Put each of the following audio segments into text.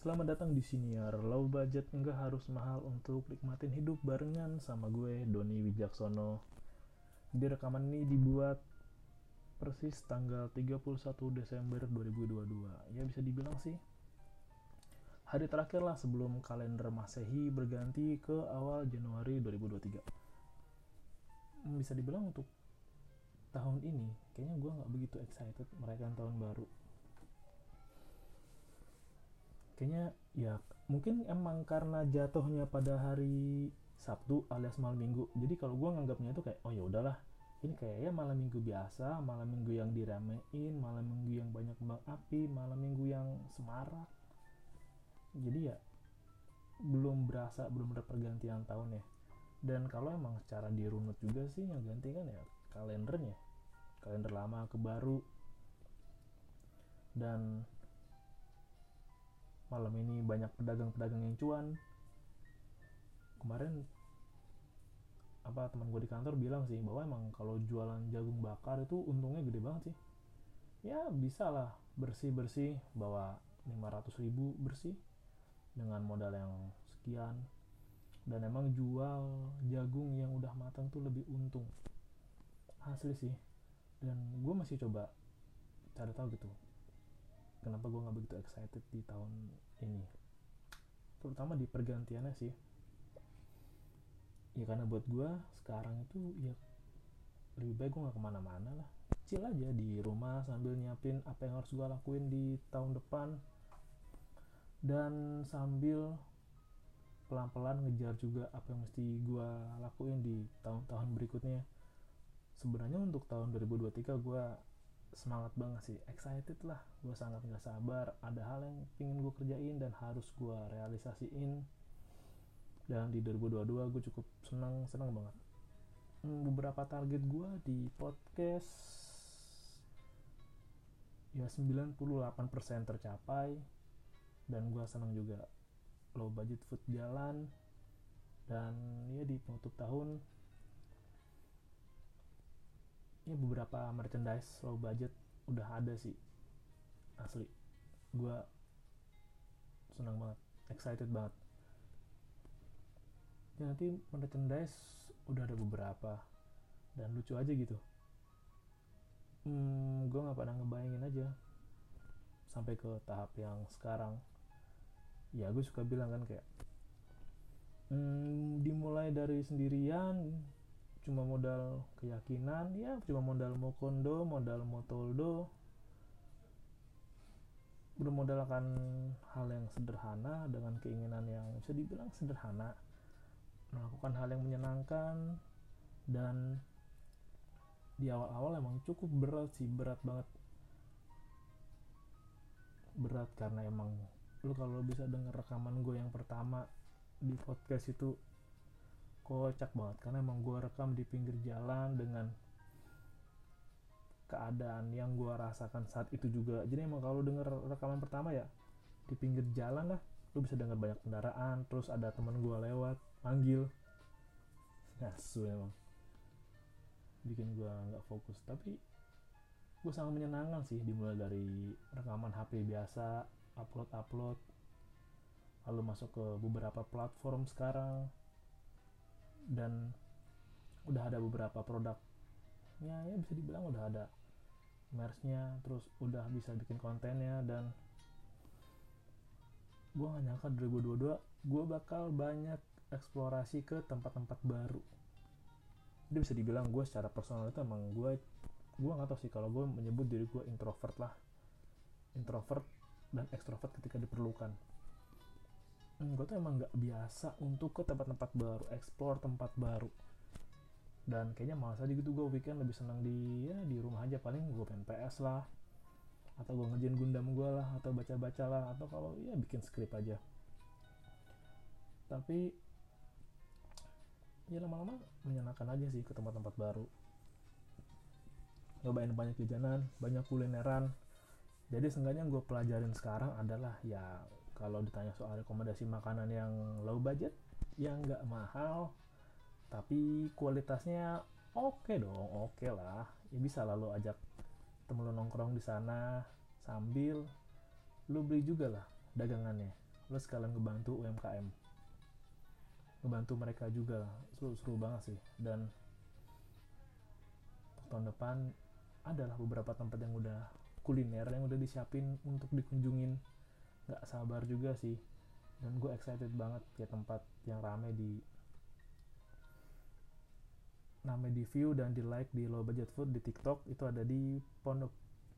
Selamat datang di Siniar Low budget nggak harus mahal untuk nikmatin hidup barengan sama gue Doni Wijaksono. Di rekaman ini dibuat persis tanggal 31 Desember 2022. Ya bisa dibilang sih hari terakhir lah sebelum kalender Masehi berganti ke awal Januari 2023. Hmm, Bisa dibilang untuk tahun ini kayaknya gue nggak begitu excited merayakan tahun baru kayaknya ya mungkin emang karena jatuhnya pada hari Sabtu alias malam minggu. Jadi kalau gue nganggapnya itu kayak oh ya udahlah ini kayak ya malam minggu biasa malam minggu yang diramein malam minggu yang banyak kembang api malam minggu yang semarak. Jadi ya belum berasa belum ada pergantian tahun ya. Dan kalau emang secara dirunut juga sih yang ganti kan ya kalendernya. Kalender lama ke baru. Dan malam ini banyak pedagang-pedagang yang cuan. Kemarin apa teman gue di kantor bilang sih bahwa emang kalau jualan jagung bakar itu untungnya gede banget sih. Ya bisa lah bersih bersih bawa 500 ribu bersih dengan modal yang sekian. Dan emang jual jagung yang udah matang tuh lebih untung. Asli sih. Dan gue masih coba cari tahu gitu kenapa gue nggak begitu excited di tahun ini? Terutama di pergantiannya sih. Ya karena buat gue sekarang itu ya lebih baik gue nggak ke mana-mana lah. Chill aja di rumah sambil nyiapin apa yang harus gue lakuin di tahun depan. Dan sambil pelan-pelan ngejar juga apa yang mesti gue lakuin di tahun-tahun berikutnya. Sebenarnya untuk tahun 2023 gue semangat banget sih. Excited lah. Gue sangat nggak sabar. Ada hal yang ingin gue kerjain dan harus gue realisasiin. Dan di 2022 gue cukup senang senang banget. Hmm, beberapa target gue di podcast ya 98% tercapai. Dan gue senang juga low budget food jalan. Dan ya di penutup tahun ya beberapa merchandise low budget udah ada sih asli. Gue senang banget excited banget. Ya nanti merchandise udah ada beberapa dan lucu aja gitu. Hmm, gue nggak pernah ngebayangin aja sampai ke tahap yang sekarang. Ya gue suka bilang kan kayak hmm, dimulai dari sendirian cuma modal keyakinan ya cuma modal mokondo modal motoldo. Bermodalkan hal yang sederhana dengan keinginan yang bisa dibilang sederhana. Melakukan hal yang menyenangkan dan di awal-awal emang cukup berat sih berat banget. Berat karena emang lu kalau bisa denger rekaman gue yang pertama di podcast itu kocak banget karena emang gue rekam di pinggir jalan dengan keadaan yang gue rasakan saat itu juga. Jadi emang kalau denger rekaman pertama ya di pinggir jalan lah lu bisa denger banyak kendaraan terus ada temen gue lewat manggil. Ngasu emang. Bikin gue nggak fokus. Tapi gue sangat menyenangkan sih dimulai dari rekaman HP biasa upload upload lalu masuk ke beberapa platform sekarang dan udah ada beberapa produk ya bisa dibilang udah ada merchnya terus udah bisa bikin kontennya dan gue gak nyangka 2022 gue bakal banyak eksplorasi ke tempat-tempat baru. Jadi bisa dibilang gue secara personal itu emang gue gue nggak tahu sih kalau gue menyebut diri gue introvert lah. Introvert dan ekstrovert ketika diperlukan gue tuh emang nggak biasa untuk ke tempat-tempat baru explore tempat baru. Dan kayaknya malas aja gitu gue weekend lebih senang di ya di rumah aja. Paling gue main PS lah atau gue ngerjain gundam gue lah atau baca-baca lah atau kalau ya bikin skrip aja. Tapi ya lama-lama menyenangkan aja sih ke tempat-tempat baru. Nyobain banyak jajanan banyak kulineran. Jadi seenggaknya gue pelajarin sekarang adalah ya kalau ditanya soal rekomendasi makanan yang low budget yang nggak mahal. Tapi kualitasnya oke dong oke lah. Ya bisa lalu ajak temen lu nongkrong di sana sambil lu beli juga lah dagangannya. Lo sekalian ngebantu UMKM ngebantu mereka juga seru seru banget sih. Dan tahun depan adalah beberapa tempat yang udah kuliner yang udah disiapin untuk dikunjungin nggak sabar juga sih. Dan gue excited banget ya tempat yang rame di rame di view dan di like di low budget food di TikTok itu ada di Pondok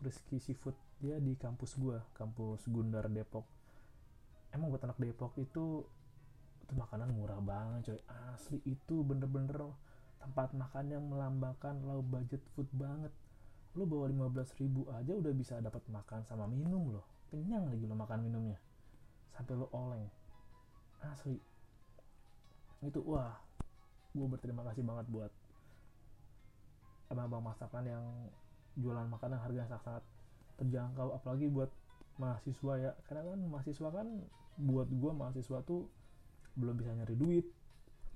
Rizky Seafood. Dia di kampus gue kampus Gundar Depok. Emang buat anak Depok itu itu makanan murah banget coy. Asli itu bener-bener tempat makan yang melambangkan low budget food banget. Lo bawa 15 ribu aja udah bisa dapat makan sama minum loh kenyang lagi lo makan minumnya. Sampai lo oleng. Asli. Itu wah gue berterima kasih banget buat abang-abang masakan yang jualan makanan harganya sangat-sangat terjangkau apalagi buat mahasiswa ya. Karena kan mahasiswa kan buat gue mahasiswa tuh belum bisa nyari duit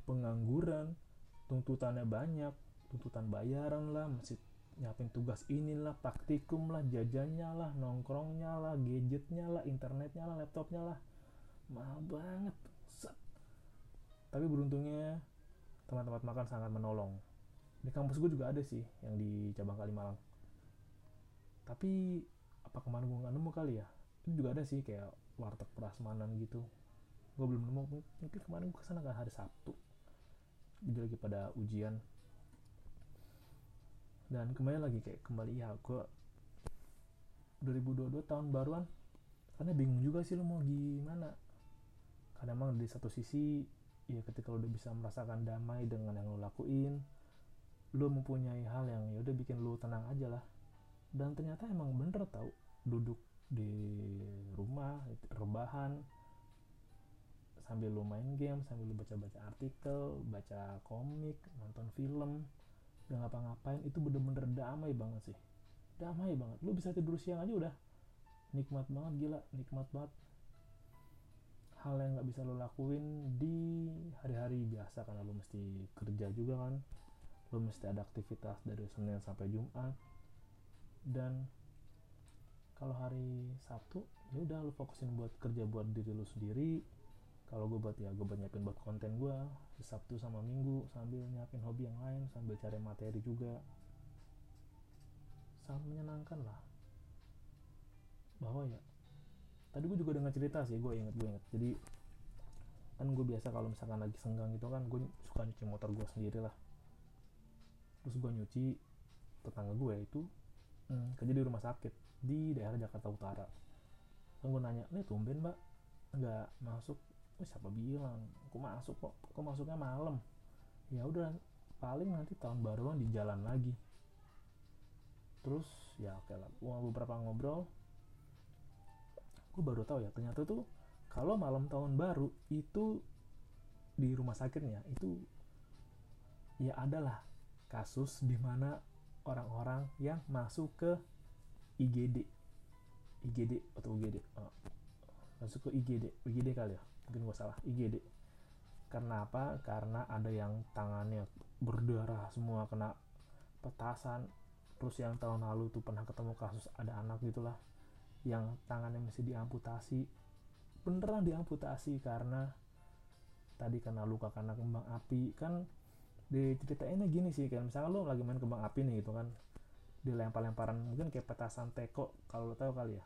pengangguran tuntutannya banyak tuntutan bayaran lah masih nyiapin tugas inilah praktikum lah jajannya lah nongkrongnya lah gadgetnya lah internetnya lah laptopnya lah. Mahal banget Set. tapi beruntungnya tempat-tempat makan sangat menolong. Di kampus gue juga ada sih yang di cabang Kalimalang tapi apa kemarin gue nggak nemu kali ya? Itu juga ada sih kayak warteg prasmanan gitu. Gue belum nemu mungkin kemarin gue ke sana kan hari Sabtu. Jadi lagi pada ujian dan kembali lagi kayak kembali ya gue 2022 tahun baruan karena bingung juga sih lo mau gimana. Karena emang di satu sisi ya ketika lo udah bisa merasakan damai dengan yang lo lakuin lo mempunyai hal yang ya udah bikin lo tenang aja lah. Dan ternyata emang bener tau duduk di rumah rebahan sambil lo main game sambil lo baca-baca artikel baca komik nonton film gak ngapa-ngapain itu bener-bener damai banget sih. Damai banget. Lo bisa tidur siang aja udah. Nikmat banget gila. Nikmat banget. Hal yang nggak bisa lo lakuin di hari-hari biasa karena lo mesti kerja juga kan. Lo mesti ada aktivitas dari Senin sampai Jumat. Dan kalau hari Sabtu ya udah lo fokusin buat kerja buat diri lo sendiri kalau gue buat ya gue buat nyiapin buat konten gue Sabtu sama Minggu sambil nyiapin hobi yang lain sambil cari materi juga. Sangat menyenangkan lah. Bahwa ya tadi gue juga dengar cerita sih gue inget gue inget jadi kan gue biasa kalau misalkan lagi senggang gitu kan gue suka nyuci motor gue sendiri lah. Terus gue nyuci tetangga gue itu hmm, kerja di rumah sakit di daerah Jakarta Utara. Kan gue nanya nih tumben mbak nggak masuk oh, siapa bilang? Aku masuk kok. Aku masuknya malam. Ya udah paling nanti tahun baruan di jalan lagi. Terus ya oke lah. Gua beberapa ngobrol. Gue baru tahu ya ternyata tuh kalau malam tahun baru itu di rumah sakitnya itu ya adalah kasus di mana orang-orang yang masuk ke IGD IGD atau UGD oh, masuk ke IGD IGD kali ya mungkin gue salah IGD karena apa? Karena ada yang tangannya berdarah semua kena petasan. Terus yang tahun lalu tuh pernah ketemu kasus ada anak gitulah yang tangannya mesti diamputasi. Beneran diamputasi karena tadi karena luka karena kembang api. Kan diceritainnya gini sih kayak misalnya lo lagi main kembang api nih gitu kan dilempar-lemparan mungkin kayak petasan teko kalau lo tahu kali ya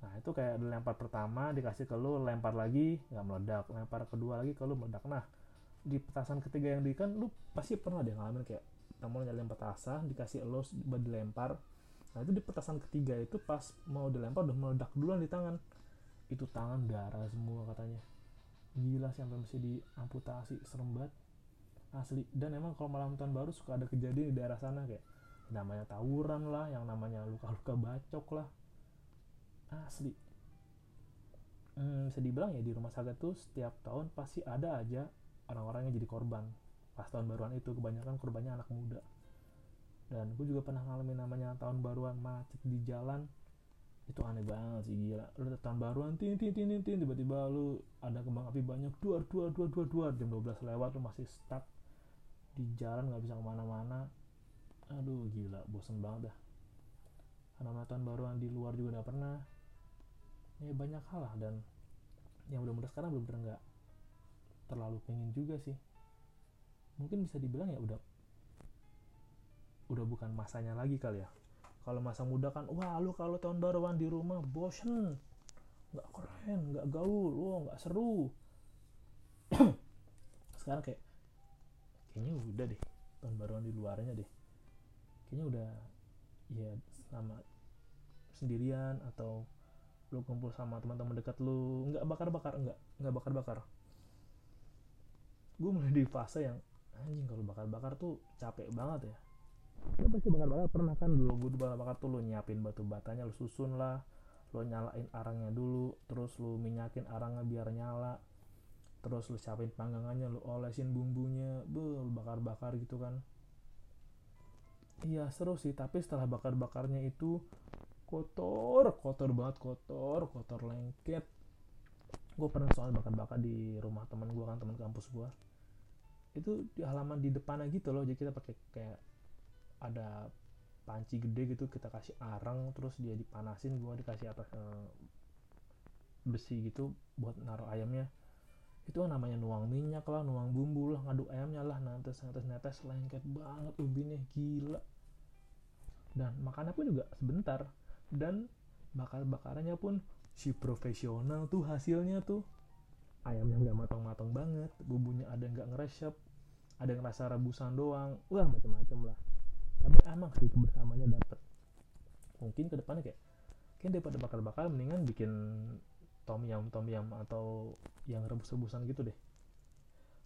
nah itu kayak dilempar pertama dikasih ke lo lempar lagi nggak meledak. Lempar kedua lagi ke lo meledak. Nah di petasan ketiga yang di kan lu pasti pernah deh ngalamin kayak kamu nyalain petasan dikasih lo dilempar. Nah itu di petasan ketiga itu pas mau dilempar udah meledak duluan di tangan. Itu tangan darah semua katanya. Gila sih sampai mesti diamputasi. Serem banget. Asli. Dan emang kalau malam tahun baru suka ada kejadian di daerah sana kayak namanya tawuran lah yang namanya luka-luka bacok lah asli. Hmm, bisa dibilang ya di rumah sakit tuh setiap tahun pasti ada aja orang-orang yang jadi korban. Pas tahun baruan itu kebanyakan korbannya anak muda. Dan gue juga pernah ngalamin namanya tahun baruan macet di jalan. Itu aneh banget sih gila. Lu tahun baruan tin tin tin tin, tiba-tiba lu ada kembang api banyak duar duar duar duar duar. Jam 12 lewat lu masih stuck di jalan nggak bisa ke mana-mana. Aduh gila bosen banget dah. Karena tahun baruan di luar juga udah pernah ya banyak hal lah dan yang bener-bener sekarang bener-bener nggak terlalu pengen juga sih. Mungkin bisa dibilang ya udah udah bukan masanya lagi kali ya. Kalau masa muda kan wah lu kalau tahun baruan di rumah bosen nggak keren nggak gaul wah nggak seru. Sekarang kayak kayaknya udah deh tahun baruan di luarnya deh. Kayaknya udah ya sama sendirian atau lu kumpul sama teman-teman dekat lu nggak bakar-bakar nggak nggak bakar-bakar. Gue mulai di fase yang anjing kalau bakar-bakar tuh capek banget ya. Lu pasti bakar-bakar pernah kan? Dulu gue bakar-bakar tuh lu nyiapin batu batanya lu susun lah. Lu nyalain arangnya dulu terus lu minyakin arangnya biar nyala. Terus lu siapin panggangannya lu olesin bumbunya. Be bakar-bakar gitu kan. Iya seru sih tapi setelah bakar-bakarnya itu kotor kotor banget kotor kotor lengket. Gue pernah soal bakar-bakar di rumah teman gue kan teman kampus gue itu di halaman di depannya gitu loh jadi kita pakai kayak ada panci gede gitu kita kasih arang terus dia dipanasin gue dikasih atas eh, besi gitu buat naruh ayamnya. Itu namanya nuang minyak lah nuang bumbu lah ngaduk ayamnya lah nantes nantes netes lengket banget ubinnya gila. Dan makannya pun juga sebentar dan bakar-bakarannya pun si profesional tuh hasilnya tuh. Ayamnya nggak matang-matang banget bumbunya ada nggak ngeresep ada yang rasa rebusan doang. Wah macam-macam lah. Tapi emang sih kebersamanya dapet. Mungkin ke depannya kayak kayak daripada bakar-bakar mendingan bikin tom yum tom yum atau yang rebus-rebusan gitu deh.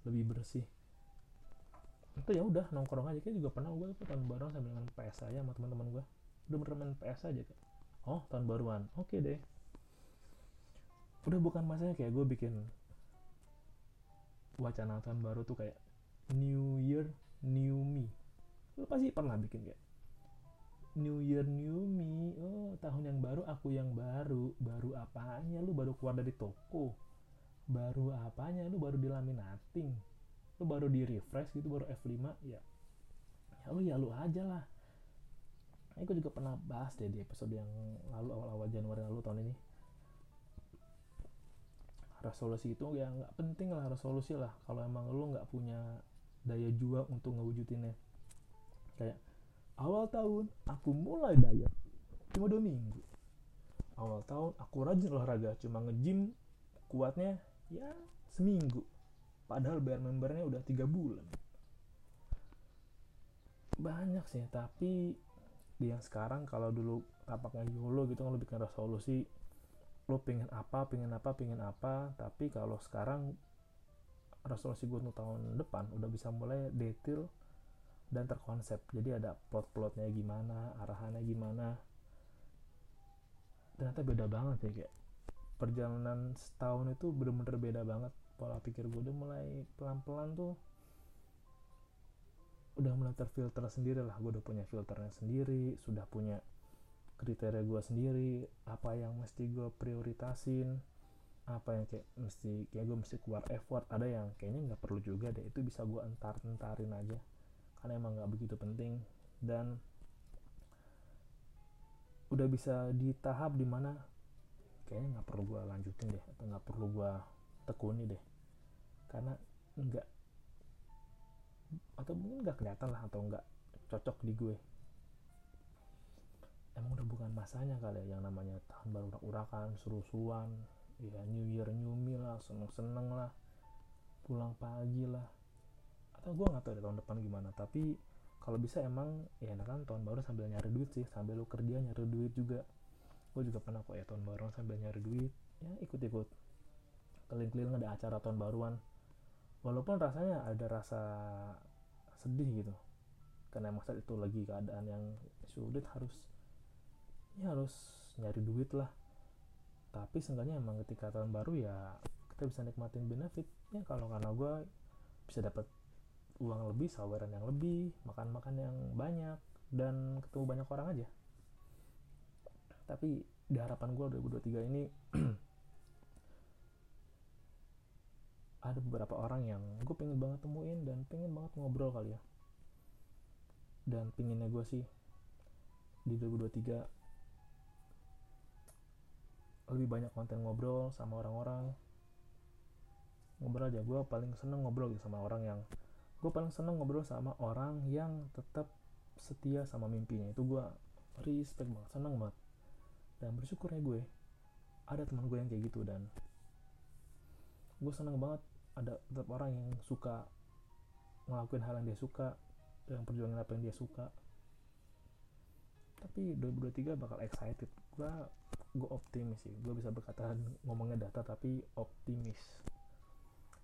Lebih bersih. Itu ya udah nongkrong aja. Kayak juga pernah gue tuh tahun baru sambil PS aja sama teman-teman gue udah bener main PS aja kayak oh tahun baruan. Oke okay deh. Udah bukan masanya kayak gue bikin wacana tahun baru tuh kayak New Year New Me. Lu pasti pernah bikin kayak New Year New Me. Oh tahun yang baru aku yang baru. Baru apanya? Lu baru keluar dari toko. Baru apanya? Lu baru dilaminating lu baru di refresh gitu baru F5 ya. Ya lu ya lu aja lah ini gue juga pernah bahas deh di episode yang lalu awal-awal Januari lalu tahun ini. Resolusi itu ya nggak penting lah resolusi lah. Kalau emang lu nggak punya daya juang untuk ngewujudinnya. Kayak awal tahun aku mulai diet cuma dua minggu. Awal tahun aku rajin olahraga cuma nge-gym kuatnya ya seminggu. Padahal bayar membernya udah tiga bulan. Banyak sih tapi di yang sekarang kalau dulu tapaknya YOLO gitu kan lu bikin resolusi lo pengen apa pengen apa pengen apa. Tapi kalau sekarang resolusi gue untuk tahun depan udah bisa mulai detail dan terkonsep. Jadi ada plot-plotnya gimana arahannya gimana. Ternyata beda banget ya kayak perjalanan setahun itu bener-bener beda banget. Pola pikir gue udah mulai pelan-pelan tuh udah mulai terfilter sendiri lah. Gue udah punya filternya sendiri sudah punya kriteria gue sendiri apa yang mesti gue prioritasin apa yang kayak mesti kayak gue mesti keluar effort. Ada yang kayaknya nggak perlu juga deh itu bisa gue entar entarin aja. Karena emang nggak begitu penting. Dan udah bisa di tahap di mana kayaknya nggak perlu gue lanjutin deh atau nggak perlu gue tekuni deh. Karena nggak atau mungkin nggak kelihatan lah atau nggak cocok di gue. Emang udah bukan masanya kali ya yang namanya tahun baru urak-urakan seru-seruan. Ya new year new me lah seneng-seneng lah. Pulang pagi lah. Atau gue nggak tahu deh tahun depan gimana tapi kalau bisa emang ya enak kan tahun baru sambil nyari duit sih sambil lu kerja nyari duit juga. Gue juga pernah kok ya tahun baru sambil nyari duit ya ikut-ikut. Keliling-keliling ada acara tahun baruan walaupun rasanya ada rasa sedih gitu. Karena masa itu lagi keadaan yang sulit harus ya harus nyari duit lah. Tapi seenggaknya emang ketika tahun baru ya kita bisa nikmatin benefit. Ya kalau karena gue bisa dapat uang lebih saweran yang lebih makan-makan yang banyak dan ketemu banyak orang aja. Tapi di harapan gue 2023 ini ada beberapa orang yang gue pengen banget temuin dan pengen banget ngobrol kali ya. Dan pengennya gue sih di 2023 lebih banyak konten ngobrol sama orang-orang. Ngobrol aja gue paling seneng ngobrol gitu sama orang yang gue paling seneng ngobrol sama orang yang tetap setia sama mimpinya. Itu gue respect banget seneng banget. Dan bersyukur ya gue ada teman gue yang kayak gitu dan gue seneng banget ada tetap orang yang suka ngelakuin hal yang dia suka yang perjuangin apa yang dia suka. Tapi 2023 bakal excited. Gue gue optimis sih. Gue bisa berkata ngomongnya data tapi optimis.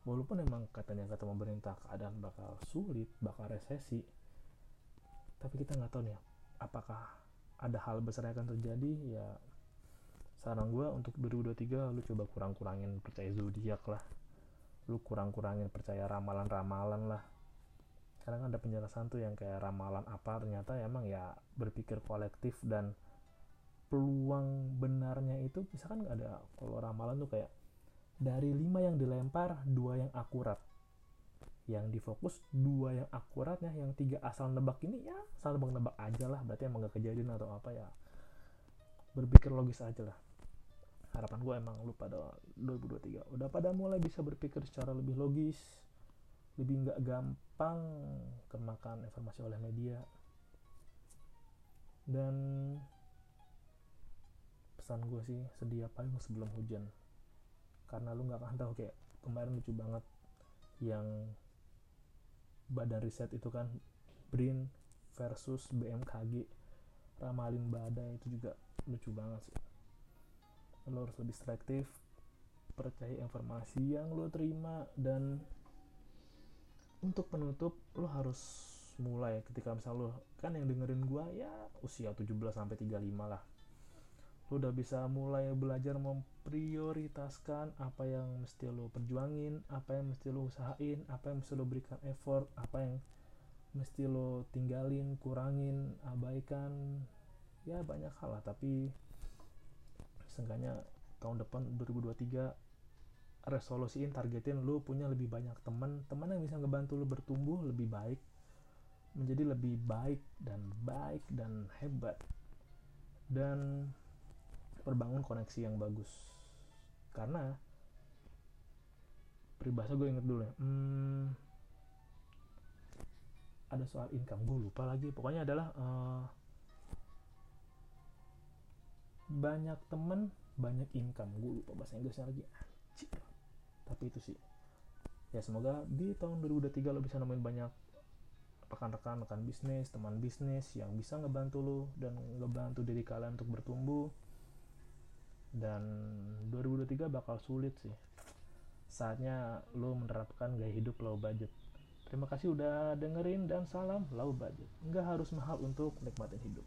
Walaupun emang katanya kata pemerintah keadaan bakal sulit bakal resesi tapi kita nggak tahu nih apakah ada hal besar yang akan terjadi? Ya saran gue untuk 2023 lu coba kurang-kurangin percaya zodiak lah lu kurang-kurangin percaya ramalan-ramalan lah. Kan ada penjelasan tuh yang kayak ramalan apa ternyata emang ya berpikir kolektif dan peluang benarnya itu misalkan ada kalau ramalan tuh kayak dari lima yang dilempar dua yang akurat. Yang difokus dua yang akuratnya yang tiga asal nebak ini ya asal nebak-nebak aja lah berarti emang gak kejadian atau apa ya. Berpikir logis aja lah harapan gue emang lu pada 2023 udah pada mulai bisa berpikir secara lebih logis lebih nggak gampang kemakan informasi oleh media. Dan pesan gue sih sedia payung sebelum hujan. Karena lu nggak akan tahu kayak kemarin lucu banget yang badan riset itu kan BRIN versus BMKG ramalin badai itu juga lucu banget sih lo harus lebih selektif percaya informasi yang lo terima dan untuk penutup lo harus mulai. Ketika misal lo kan yang dengerin gua ya usia 17 sampai 35 lah. Lo udah bisa mulai belajar memprioritaskan apa yang mesti lo perjuangin apa yang mesti lo usahain apa yang mesti lo berikan effort apa yang mesti lo tinggalin kurangin abaikan. Ya banyak hal lah tapi seenggaknya tahun depan 2023 resolusiin targetin lu punya lebih banyak teman. Teman yang bisa ngebantu lu bertumbuh lebih baik menjadi lebih baik dan baik dan hebat. Dan perbangun koneksi yang bagus. Karena peribahasa gue inget dulu ya hmm, ada soal income. Gue lupa lagi. Pokoknya adalah uh, banyak temen banyak income. Gue lupa bahasa Inggrisnya lagi. Anjir. Tapi itu sih. Ya semoga di tahun 2023 lo bisa nemuin banyak rekan-rekan rekan bisnis teman bisnis yang bisa ngebantu lo dan ngebantu diri kalian untuk bertumbuh. Dan 2023 bakal sulit sih. Saatnya lo menerapkan gaya hidup low budget. Terima kasih udah dengerin dan salam low budget. Nggak harus mahal untuk nikmatin hidup